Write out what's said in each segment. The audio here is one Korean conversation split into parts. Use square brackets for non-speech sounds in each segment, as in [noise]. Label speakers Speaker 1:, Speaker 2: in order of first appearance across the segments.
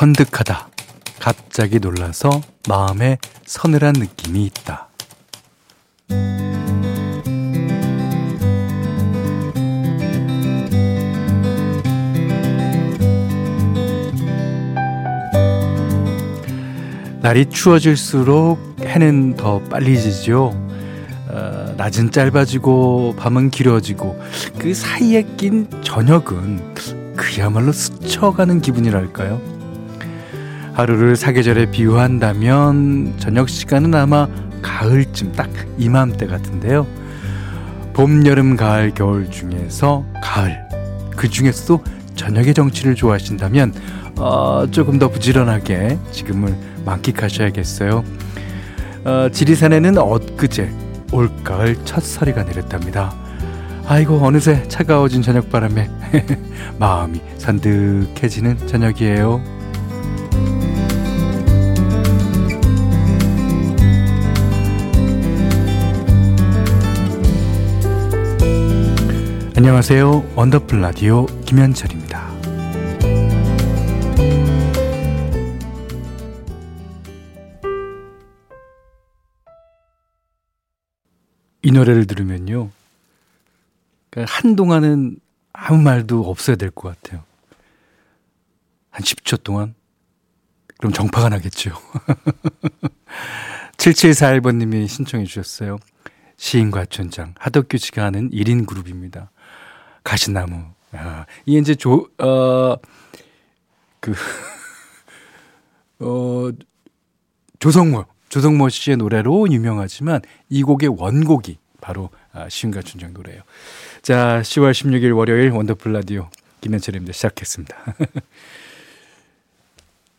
Speaker 1: 선득하다. 갑자기 놀라서 마음에 서늘한 느낌이 있다. 날이 추워질수록 해는 더 빨리 지죠. 어, 낮은 짧아지고 밤은 길어지고 그 사이에 낀 저녁은 그야말로 스쳐가는 기분이랄까요? 하루를 사계절에 비유한다면 저녁 시간은 아마 가을쯤 딱 이맘때 같은데요. 봄, 여름, 가을, 겨울 중에서 가을 그 중에서도 저녁의 정치를 좋아하신다면 어, 조금 더 부지런하게 지금을 만끽하셔야겠어요. 어, 지리산에는 엊그제 올가을 첫서리가 내렸답니다. 아이고 어느새 차가워진 저녁바람에 [laughs] 마음이 산득해지는 저녁이에요. 안녕하세요. 원더풀 라디오 김현철입니다. 이 노래를 들으면요. 그러니까 한동안은 아무 말도 없어야 될 것 같아요. 한 10초 동안? 그럼 정파가 나겠죠. [laughs] 7741번님이 신청해 주셨어요. 시인과 촌장, 하덕규 씨가 하는 1인 그룹입니다. 가시나무. 아, 이게 이제 조, 어, 그, [laughs] 어, 조성모, 조성모 씨의 노래로 유명하지만 이 곡의 원곡이 바로 아, 시인과 촌장 노래예요. 자, 10월 16일 월요일 원더풀 라디오 김현철입니다. 시작했습니다. [laughs]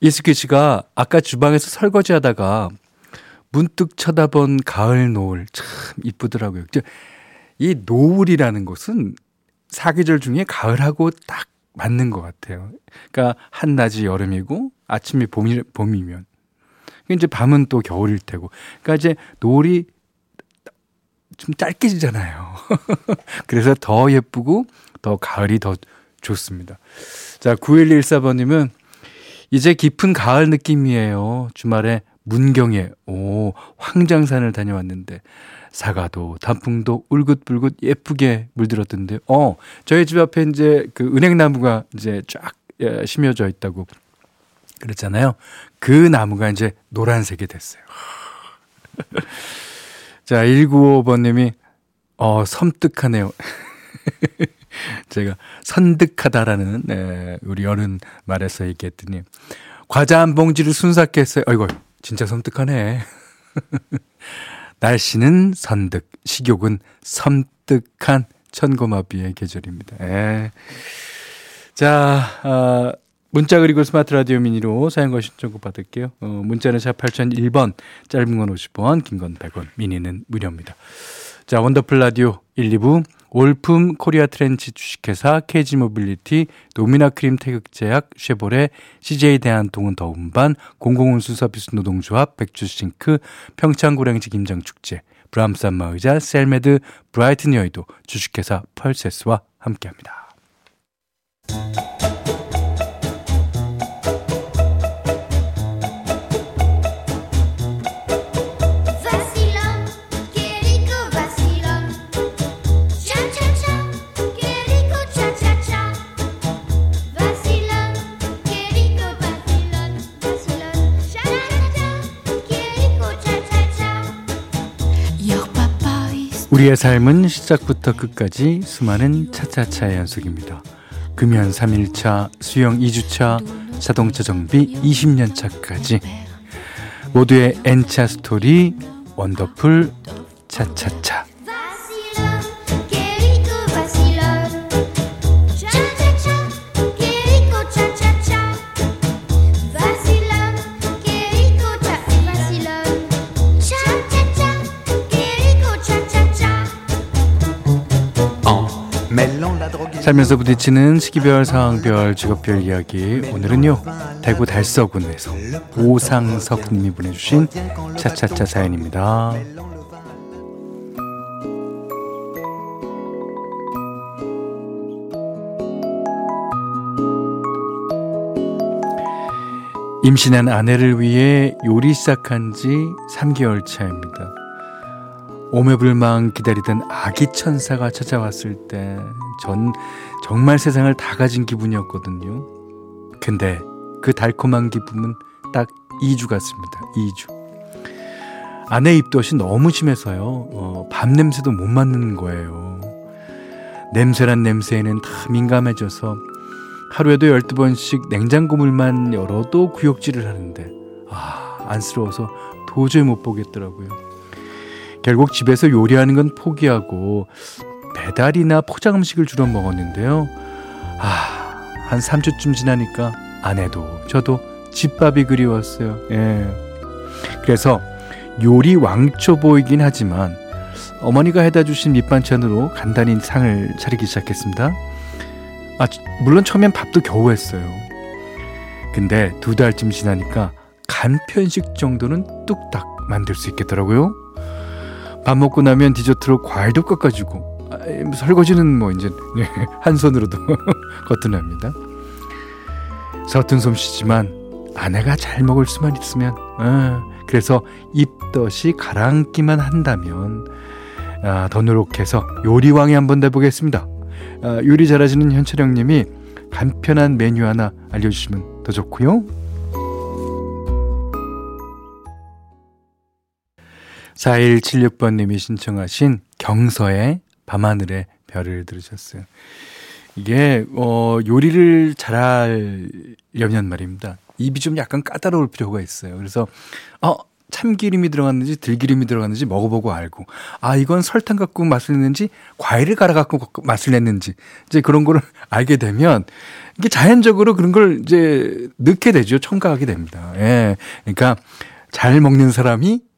Speaker 1: 이스키 씨가 아까 주방에서 설거지 하다가 문득 쳐다본 가을 노을 참 이쁘더라고요. 이 노을이라는 것은 사계절 중에 가을하고 딱 맞는 것 같아요. 그러니까 한낮이 여름이고 아침이 봄이, 봄이면 이제 밤은 또 겨울일 테고. 그러니까 이제 노을이 좀 짧게 지잖아요. [laughs] 그래서 더 예쁘고 더 가을이 더 좋습니다. 자, 9114번님은 이제 깊은 가을 느낌이에요. 주말에 문경에, 오, 황장산을 다녀왔는데, 사과도, 단풍도 울긋불긋 예쁘게 물들었던데, 어, 저희 집 앞에 이제 그 은행나무가 이제 쫙 예, 심어져 있다고 그랬잖아요. 그 나무가 이제 노란색이 됐어요. [laughs] 자, 195번님이, 어, 섬뜩하네요. [laughs] 제가 선득하다라는, 네, 우리 어른 말에서 얘기했더니, 과자 한 봉지를 순삭 했어요. 아이고, 진짜 섬뜩하네. [laughs] 날씨는 선득, 식욕은 섬뜩한 천고마비의 계절입니다. 에. 예. 자, 어, 문자 그리고 스마트 라디오 미니로 사연과 신청곡 받을게요. 어, 문자는 샵 8001번, 짧은 건 50원, 긴 건 100원, 미니는 무료입니다. 자, 원더풀 라디오 1, 2부 올품 코리아 트렌치 주식회사 케이지 모빌리티 노미나 크림 태극제약 쉐보레 CJ 대한통운 더운반 공공운수 서비스 노동조합 백조싱크 평창고랭지 김장축제 브람스 안마의자 셀메드 브라이튼 여의도 주식회사 펄세스와 함께합니다. 우리의 삶은 시작부터 끝까지 수많은 차차차의 연속입니다. 금연 3일차, 수영 2주차, 자동차 정비 20년 차까지 모두의 N차 스토리 원더풀 차차차 살면서 부딪히는 시기별, 상황별, 직업별 이야기. 오늘은요, 대구 달서군에서 오상석 님이 보내주신 차차차 사연입니다. 임신한 아내를 위해 요리 시작한 지 3개월 차입니다. 오매불망 기다리던 아기 천사가 찾아왔을 때 전 정말 세상을 다 가진 기분이었거든요. 근데 그 달콤한 기쁨은 딱 2주 같습니다. 2주. 아내 입덧이 너무 심해서요. 어, 밥 냄새도 못 맡는 거예요. 냄새란 냄새에는 다 민감해져서 하루에도 12번씩 냉장고 물만 열어도 구역질을 하는데 아, 안쓰러워서 도저히 못 보겠더라고요. 결국 집에서 요리하는 건 포기하고 배달이나 포장 음식을 주로 먹었는데요. 아, 한 3주쯤 지나니까 아내도 저도 집밥이 그리웠어요. 예. 그래서 요리 왕초 보이긴 하지만 어머니가 해다 주신 밑반찬으로 간단히 상을 차리기 시작했습니다. 아, 물론 처음엔 밥도 겨우 했어요. 근데 두 달쯤 지나니까 간편식 정도는 뚝딱 만들 수 있겠더라고요. 밥 먹고 나면 디저트로 과일도 깎아주고 아, 설거지는 뭐 이제 네, [laughs] 한 손으로도 [laughs] 거뜬합니다. 서툰 솜씨지만 아내가 잘 먹을 수만 있으면 아, 그래서 입덧이 가라앉기만 한다면 아, 더 노력해서 요리왕에 한번 내보겠습니다. 아, 요리 잘하시는 현철형님이 간편한 메뉴 하나 알려주시면 더 좋고요. 4176번님이 신청하신 경서의 밤하늘의 별을 들으셨어요. 이게 어 요리를 잘하려면 말입니다. 입이 좀 약간 까다로울 필요가 있어요. 그래서 어 참기름이 들어갔는지 들기름이 들어갔는지 먹어보고 알고 아 이건 설탕 갖고 맛을 냈는지 과일을 갈아 갖고 맛을 냈는지 이제 그런 거를 [laughs] 알게 되면 이게 자연적으로 그런 걸 이제 넣게 되죠 첨가하게 됩니다. 예, 그러니까 잘 먹는 사람이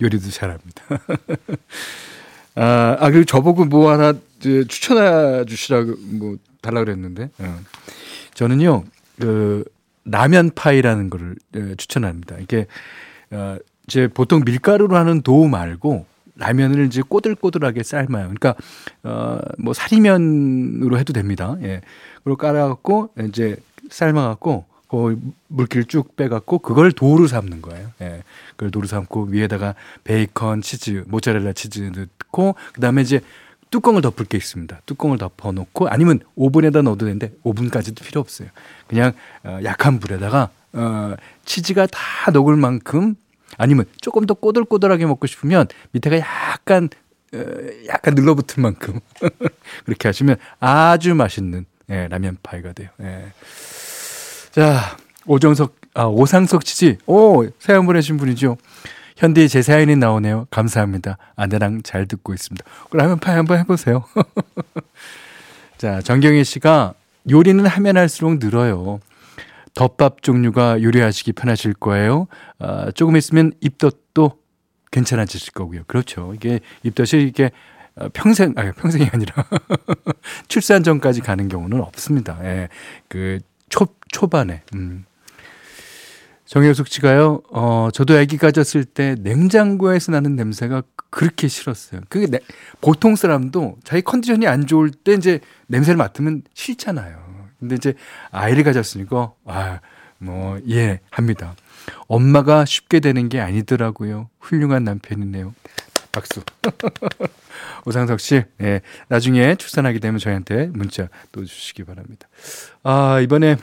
Speaker 1: 요리도 잘합니다. [laughs] 아, 아 그리고 저보고 뭐 하나 추천해 주시라고 뭐 달라 그랬는데 어. 저는요 그 라면 파이라는 거를 예, 추천합니다. 이게 어, 이제 보통 밀가루로 하는 도우 말고 라면을 이제 꼬들꼬들하게 삶아요. 그러니까 어 뭐 사리면으로 해도 됩니다. 예. 그리고 깔아갖고 이제 삶아갖고 그 물기를 쭉 빼갖고 그걸 도우로 삶는 거예요. 예. 그걸 도우로 삶고 위에다가 베이컨, 치즈, 모짜렐라 치즈 넣고 그다음에 이제 뚜껑을 덮을 게 있습니다. 뚜껑을 덮어놓고 아니면 오븐에다 넣어도 되는데 오븐까지도 필요 없어요. 그냥 어, 약한 불에다가 어, 치즈가 다 녹을 만큼 아니면 조금 더 꼬들꼬들하게 먹고 싶으면 밑에가 약간 어, 약간 눌러붙을 만큼 [laughs] 그렇게 하시면 아주 맛있는 예, 라면 파이가 돼요. 예. 자 오정석 아 오상석 치지 오 사연 보내신 분이죠. 현대 제 사연이 나오네요. 감사합니다. 아내랑 잘 듣고 있습니다. 라면 파이 한번 해보세요. [laughs] 자 정경희 씨가 요리는 하면 할수록 늘어요. 덮밥 종류가 요리하시기 편하실 거예요. 아, 조금 있으면 입덧도 괜찮아지실 거고요. 그렇죠. 이게 입덧이 이게 어, 평생, 아니, 평생이 아니라 [laughs] 출산 전까지 가는 경우는 없습니다. 예. 그 초, 초반에. 음. 정혜숙 씨가요, 어, 저도 아기 가졌을 때 냉장고에서 나는 냄새가 그렇게 싫었어요. 그게 내, 보통 사람도 자기 컨디션이 안 좋을 때 이제 냄새를 맡으면 싫잖아요. 근데 이제 아이를 가졌으니까 아, 뭐 예, 합니다. 엄마가 쉽게 되는 게 아니더라고요. 훌륭한 남편이네요. 박수. [laughs] 오상석 씨, 예, 나중에 출산하게 되면 저희한테 문자 또 주시기 바랍니다. 아, 이번에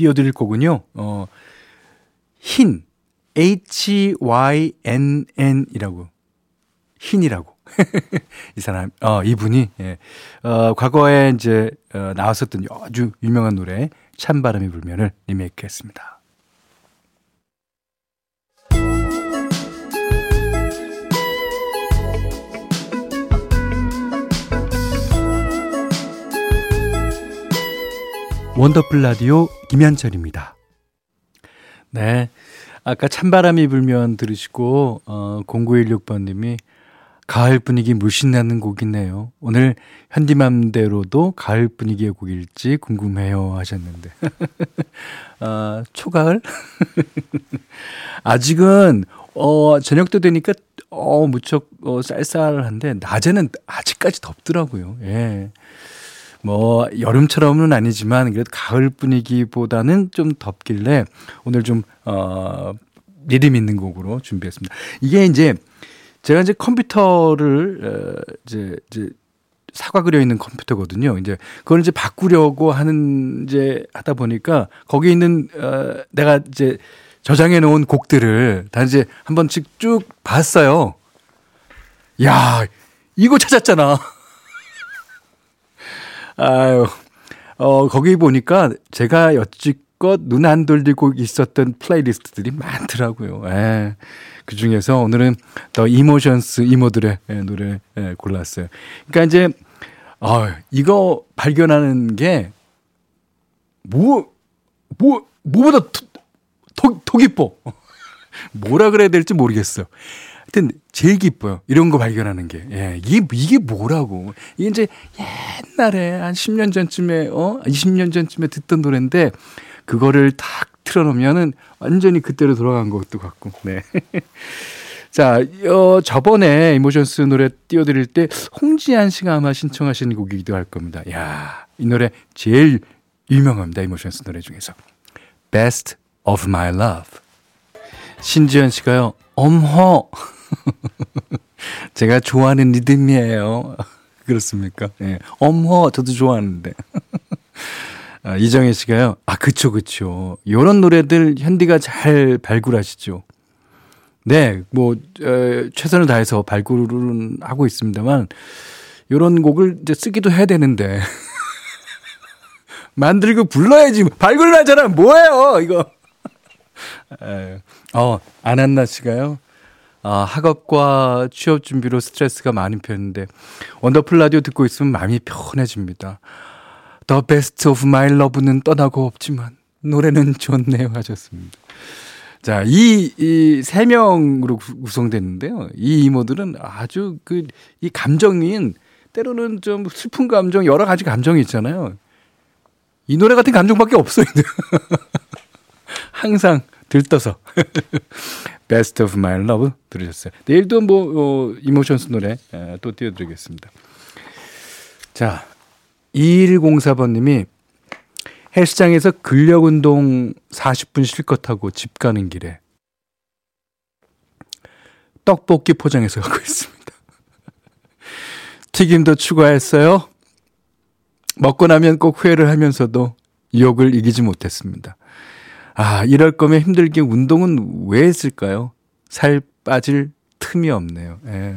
Speaker 1: 띄워드릴 곡은요, 어, 흰, H-Y-N-N이라고, 흰이라고. [laughs] 이 사람, 어, 이분이, 예. 어, 과거에 이제, 어, 나왔었던 아주 유명한 노래, 찬바람이 불면을 리메이크 했습니다. 원더풀 라디오 김현철입니다. 네. 아까 찬바람이 불면 들으시고, 어, 0916번님이 가을 분위기 물씬 나는 곡이네요. 오늘 현디맘대로도 가을 분위기의 곡일지 궁금해요 하셨는데. [laughs] 아, 초가을? [laughs] 아직은, 어, 저녁 때 되니까, 어, 무척, 어, 쌀쌀한데, 낮에는 아직까지 덥더라고요. 예. 뭐 여름처럼은 아니지만 그래도 가을 분위기보다는 좀 덥길래 오늘 좀 어, 리듬 있는 곡으로 준비했습니다. 이게 이제 제가 이제 컴퓨터를 어, 이제 이제 사과 그려 있는 컴퓨터거든요. 이제 그걸 이제 바꾸려고 하는 이제 하다 보니까 거기 있는 어 내가 이제 저장해 놓은 곡들을 다 이제 한 번씩 쭉 봤어요. 야, 이거 찾았잖아. 아유. 어, 거기 보니까 제가 여지껏 눈 안 돌리고 있었던 플레이리스트들이 많더라고요. 예. 그 중에서 오늘은 더 이모션스 이모들의 예, 노래 예, 골랐어요. 그러니까 이제 아 이거 발견하는 게 뭐 뭐 뭐보다 더, 더 기뻐. [laughs] 뭐라 그래야 될지 모르겠어요. 하여튼 제일 기뻐요. 이런 거 발견하는 게. 예, 이게, 이게 뭐라고. 이게 이제 옛날에 한 10년 전쯤에, 어? 20년 전쯤에 듣던 노래인데, 그거를 탁 틀어놓으면은 완전히 그때로 돌아간 것도 같고, 네. [laughs] 자, 어, 저번에 이모션스 노래 띄워드릴 때 홍지한 씨가 아마 신청하신 곡이기도 할 겁니다. 야, 이 노래 제일 유명합니다. 이모션스 노래 중에서. Best of my love. 신지현 씨가요, 엄허. [laughs] 제가 좋아하는 리듬이에요. [laughs] 그렇습니까? 예. 네. 엄허, 저도 좋아하는데. [laughs] 아, 이정혜 씨가요, 아, 그쵸, 그쵸. 요런 노래들 현디가 잘 발굴하시죠. 네, 뭐, 에, 최선을 다해서 발굴은 하고 있습니다만, 요런 곡을 이제 쓰기도 해야 되는데. 만들고 불러야지. 발굴을 하잖아. 뭐예요, 이거. 에, 어, 안한나 씨가요. 아, 학업과 취업 준비로 스트레스가 많이 폈는데, 원더풀 라디오 듣고 있으면 마음이 편해집니다. The best of my love는 떠나고 없지만, 노래는 좋네요. 하셨습니다. 자, 이, 이, 세 명으로 구성됐는데요. 이 이모들은 아주 그, 이 감정인, 때로는 좀 슬픈 감정, 여러 가지 감정이 있잖아요. 이 노래 같은 감정밖에 없어요. [laughs] 항상 들떠서. [laughs] Best of My Love 들으셨어요. 내일도 뭐, 어, 이모션스 노래 에, 또 띄워드리겠습니다. 자, 2104번님이 헬스장에서 근력 운동 40분 실컷 하고 집 가는 길에 떡볶이 포장해서 가고 [laughs] 있습니다. 튀김도 추가했어요. 먹고 나면 꼭 후회를 하면서도 유혹을 이기지 못했습니다. 아, 이럴 거면 힘들게 운동은 왜 했을까요? 살 빠질 틈이 없네요. 예.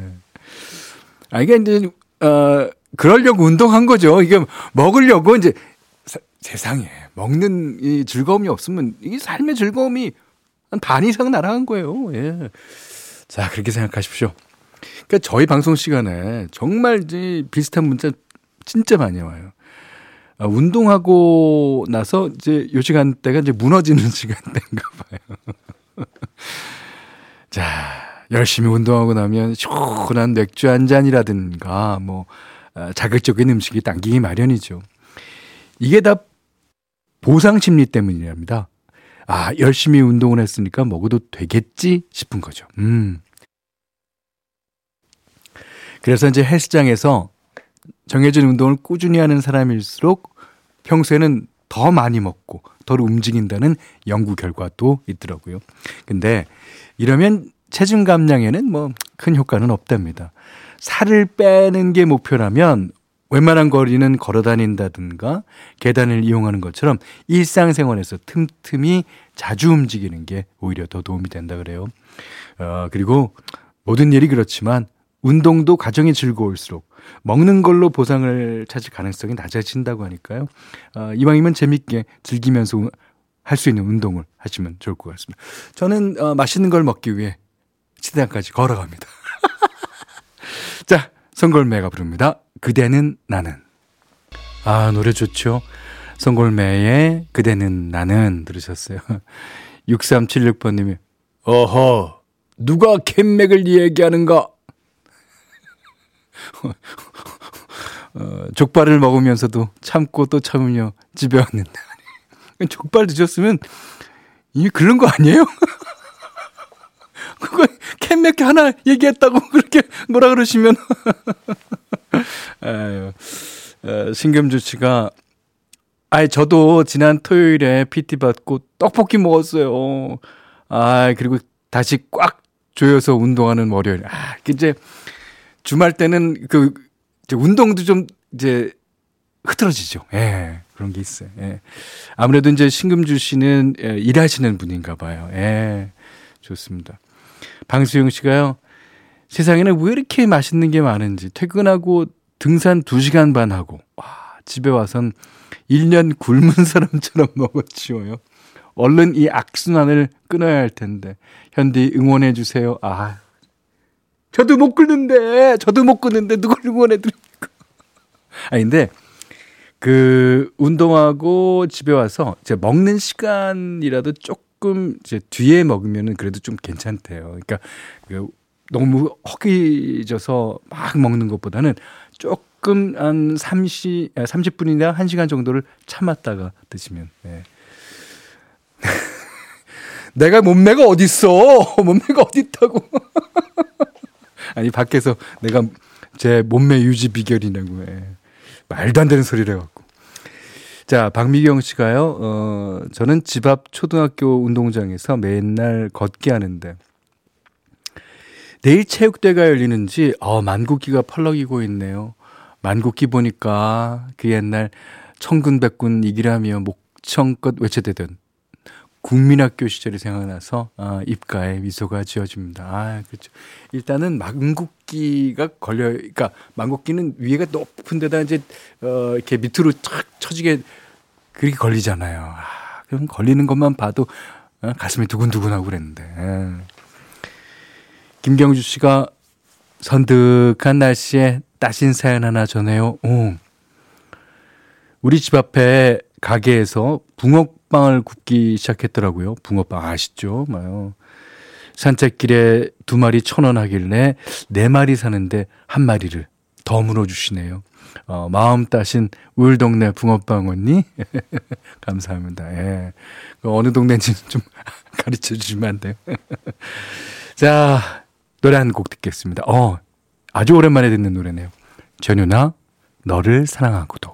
Speaker 1: 아, 이게 이제, 어, 그러려고 운동한 거죠. 이게 먹으려고 이제 세상에 먹는 이 즐거움이 없으면 이 삶의 즐거움이 한 반 이상 날아간 거예요. 예. 자, 그렇게 생각하십시오. 그러니까 저희 방송 시간에 정말 이제 비슷한 문자 진짜 많이 와요. 아, 운동하고 나서 이제 요 시간대가 이제 무너지는 [laughs] 시간대인가 봐요. [laughs] 자, 열심히 운동하고 나면 시원한 맥주 한 잔이라든가 뭐 아, 자극적인 음식이 당기기 마련이죠. 이게 다 보상 심리 때문이랍니다. 아, 열심히 운동을 했으니까 먹어도 되겠지 싶은 거죠. 음. 그래서 이제 헬스장에서 정해진 운동을 꾸준히 하는 사람일수록 평소에는 더 많이 먹고 덜 움직인다는 연구 결과도 있더라고요. 근데 이러면 체중 감량에는 뭐 큰 효과는 없답니다. 살을 빼는 게 목표라면 웬만한 거리는 걸어 다닌다든가 계단을 이용하는 것처럼 일상생활에서 틈틈이 자주 움직이는 게 오히려 더 도움이 된다 그래요. 어, 그리고 모든 일이 그렇지만 운동도 과정이 즐거울수록 먹는 걸로 보상을 찾을 가능성이 낮아진다고 하니까요. 어, 이왕이면 재밌게 즐기면서 할 수 있는 운동을 하시면 좋을 것 같습니다. 저는 어, 맛있는 걸 먹기 위해 시장까지 걸어갑니다. [laughs] 자, 성골매가 부릅니다. 그대는 나는. 아, 노래 좋죠? 송골매의 그대는 나는 들으셨어요. [laughs] 6376번님이, 어허, 누가 캔맥을 얘기하는가? [laughs] 어, 족발을 먹으면서도 참고 또 참으며 집에 왔는데. 족발 드셨으면 이미 그런 거 아니에요? [laughs] 그거 캔맥 하나 얘기했다고 그렇게 뭐라 그러시면. [laughs] 아유. 어, 신금주 씨가 아, 저도 지난 토요일에 PT 받고 떡볶이 먹었어요. 아, 그리고 다시 꽉 조여서 운동하는 월요일. 아, 이제 주말 때는 그 운동도 좀 이제 흐트러지죠. 예. 그런 게 있어요. 예. 아무래도 이제 신금주 씨는 예, 일하시는 분인가 봐요. 예. 좋습니다. 방수영 씨가요. 세상에는 왜 이렇게 맛있는 게 많은지 퇴근하고 등산 2시간 반 하고 와, 집에 와선 1년 굶은 [laughs] 사람처럼 먹어치워요. 얼른 이 악순환을 끊어야 할 텐데. 현디 응원해 주세요. 아. 저도 못 끊는데. 저도 못 끊는데 누굴 응원해 드립니까? [laughs] 아 근데 그 운동하고 집에 와서 이제 먹는 시간이라도 조금 이제 뒤에 먹으면은 그래도 좀 괜찮대요. 그러니까 그 너무 허기져서 막 먹는 것보다는 조금 한 30, 30분이나 1시간 정도를 참았다가 드시면, 네. [laughs] 내가 몸매가 어딨어! [laughs] 몸매가 어딨다고. 아니, 밖에서 내가 제 몸매 유지 비결이라고 해. 말도 안 되는 소리를 해갖고. 자, 박미경 씨가요, 어, 저는 집 앞 초등학교 운동장에서 맨날 걷기 하는데, 내일 체육대가 열리는지, 어, 만국기가 펄럭이고 있네요. 만국기 보니까 그 옛날 청군백군 이기라며 목청껏 외쳐대던 국민학교 시절이 생각나서 아, 입가에 미소가 지어집니다. 아, 그렇죠. 일단은 만국기가 걸려, 그러니까 만국기는 위에가 높은 데다 이제 어, 이렇게 밑으로 탁 쳐지게 그렇게 걸리잖아요. 아, 그럼 걸리는 것만 봐도 어, 가슴이 두근두근하고 그랬는데. 예. 김경주 씨가 선득한 날씨에 따신 사연 하나 전해요. 오. 우리 집 앞에 가게에서 붕어 빵을 굽기 시작했더라고요. 붕어빵 아시죠? 마요. 산책길에 두 마리 천 원 하길래 네 마리 사는데 한 마리를 더 물어주시네요. 어, 마음 따신 울 동네 붕어빵 언니. [laughs] 감사합니다. 예. 그 어느 동네인지 좀 [laughs] 가르쳐 주시면 안 돼요? [laughs] 자, 노래 한 곡 듣겠습니다. 어, 아주 오랜만에 듣는 노래네요. 전유나, 너를 사랑하고도.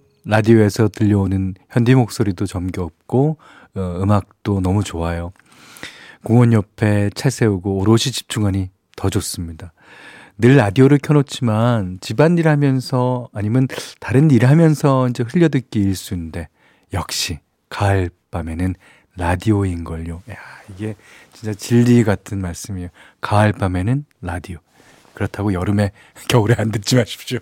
Speaker 1: 라디오에서 들려오는 현디 목소리도 정겹고 어, 음악도 너무 좋아요. 공원 옆에 차 세우고 오롯이 집중하니 더 좋습니다. 늘 라디오를 켜놓지만 집안일 하면서 아니면 다른 일 하면서 이제 흘려듣기 일수인데 역시 가을 밤에는 라디오인걸요. 야, 이게 진짜 진리 같은 말씀이에요. 가을 밤에는 라디오. 그렇다고 여름에 [laughs] 겨울에 안 듣지 마십시오.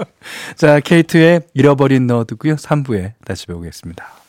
Speaker 1: [laughs] 자, 케이트의 잃어버린 너 듣고요. 3부에 다시 뵈겠습니다